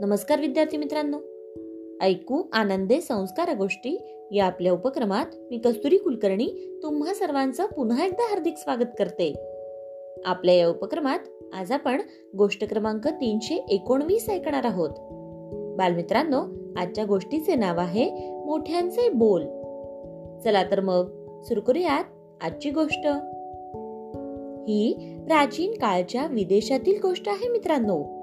नमस्कार विद्यार्थी मित्रांनो. ऐकू आनंदे संस्कार गोष्टी या आपल्या उपक्रमात मी कस्तुरी कुलकर्णी तुम्हा सर्वांचं पुन्हा एकदा हार्दिक स्वागत करते. आपल्या या उपक्रमात आज आपण गोष्ट क्रमांक तीनशे एकोणवीस ऐकणार आहोत. बालमित्रांनो आजच्या गोष्टीचे नाव आहे मोठ्यांचे बोल. चला तर मग सुरू करूयात आजची गोष्ट. ही प्राचीन काळच्या विदेशातील गोष्ट आहे मित्रांनो.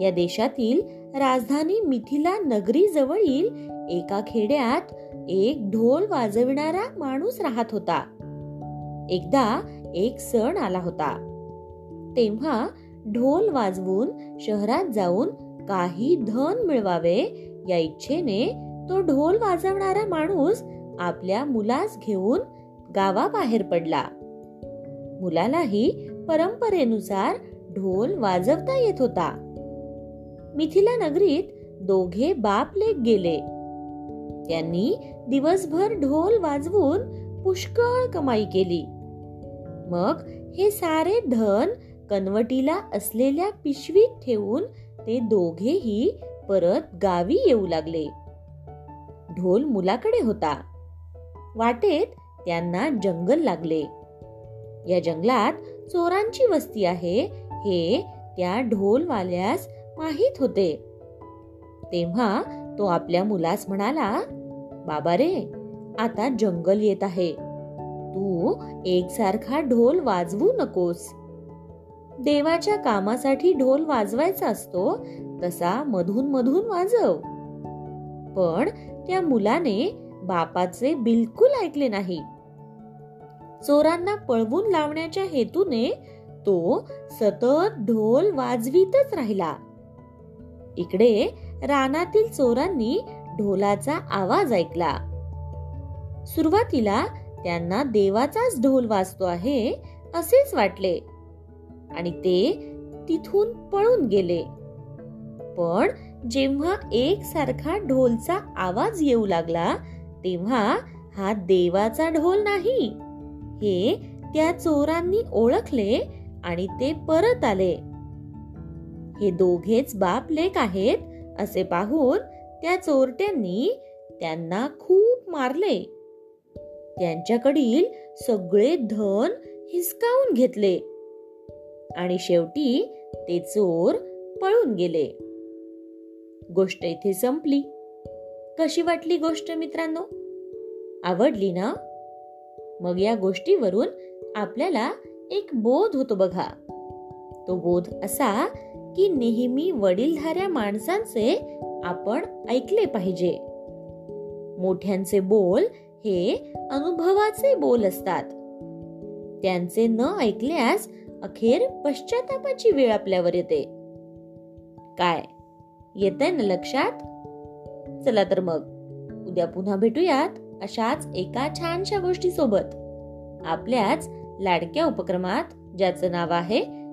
या देशातील राजधानी मिथिला नगरी जवळील एका खेड्यात एक ढोल वाजविणारा माणूस राहत होता. एकदा एक सण आला होता. तेव्हा ढोल वाजवून शहरात जाऊन काही धन मिळवावे या इच्छेने तो ढोल वाजवणारा माणूस आपल्या मुलास घेऊन गावाबाहेर पडला. मुलालाही परंपरेनुसार ढोल वाजवता येत होता. मिथिला नगरीत दोघे बाप लेख गेले. त्यांनी दिवसभर ढोल वाजवून पुष्कळ कमाई केली. मग हे सारे धन कनवटीला असलेल्या पिशवीत ठेवून ते दोघेही परत गावी येऊ लागले. ढोल मुलाकडे होता. वाटेत त्यांना जंगल लागले. या जंगलात चोरांची वस्ती आहे. हे त्या ढोलवाल्यास माहीत होते. तेव्हा तो आपल्या मुलास म्हणाला बाबा रे आता जंगल येत आहे. तू एकसारखा ढोल वाजवू नकोस. देवाच्या कामासाठी ढोल वाजवायचा असतो तसा मधून मधून वाजव. पण त्या मुलाने बापाचे बिलकुल ऐकले नाही. चोरांना पळवून लावण्याच्या हेतूने तो सतत ढोल वाजवीतच राहिला. इकडे रानातील चोरांनी ढोलाचा आवाज ऐकला. सुरुवातीला त्यांना देवाचाच ढोल वाजतो आहे असेच वाटले. आणि ते तिथून पळून गेले. पण जेव्हा एकसारखा ढोलचा आवाज येऊ लागला तेव्हा हा देवाचा ढोल नाही. हे त्या चोरांनी ओळखले आणि ते परत आले. हे दोघेच बाप लेक आहेत असे पाहून त्या चोरट्यांनी त्यांना खूप मारले. त्यांच्याकडील सगळे धन हिसकावून घेतले. आणि शेवटी ते चोर पळून गेले. गोष्ट इथे संपली. कशी वाटली गोष्ट मित्रांनो? आवडली ना? मग या गोष्टीवरून आपल्याला एक बोध होतो बघा. तो बोध असा की नेहमी वडीलधाऱ्या माणसांचे आपण ऐकले पाहिजे. मोठ्यांचे बोल हे अनुभवाचे बोल असतात. त्यांचे न ऐकल्यास अखेर पश्चातापाची वेळ आपल्यावर येते. काय? येतंय ना लक्षात? चला तर मग. उद्या पुन्हा भेटूयात अशाच एका छानशा गोष्टी सोबत आपल्याच लाडक्या उपक्रमात ज्याचं नाव आहे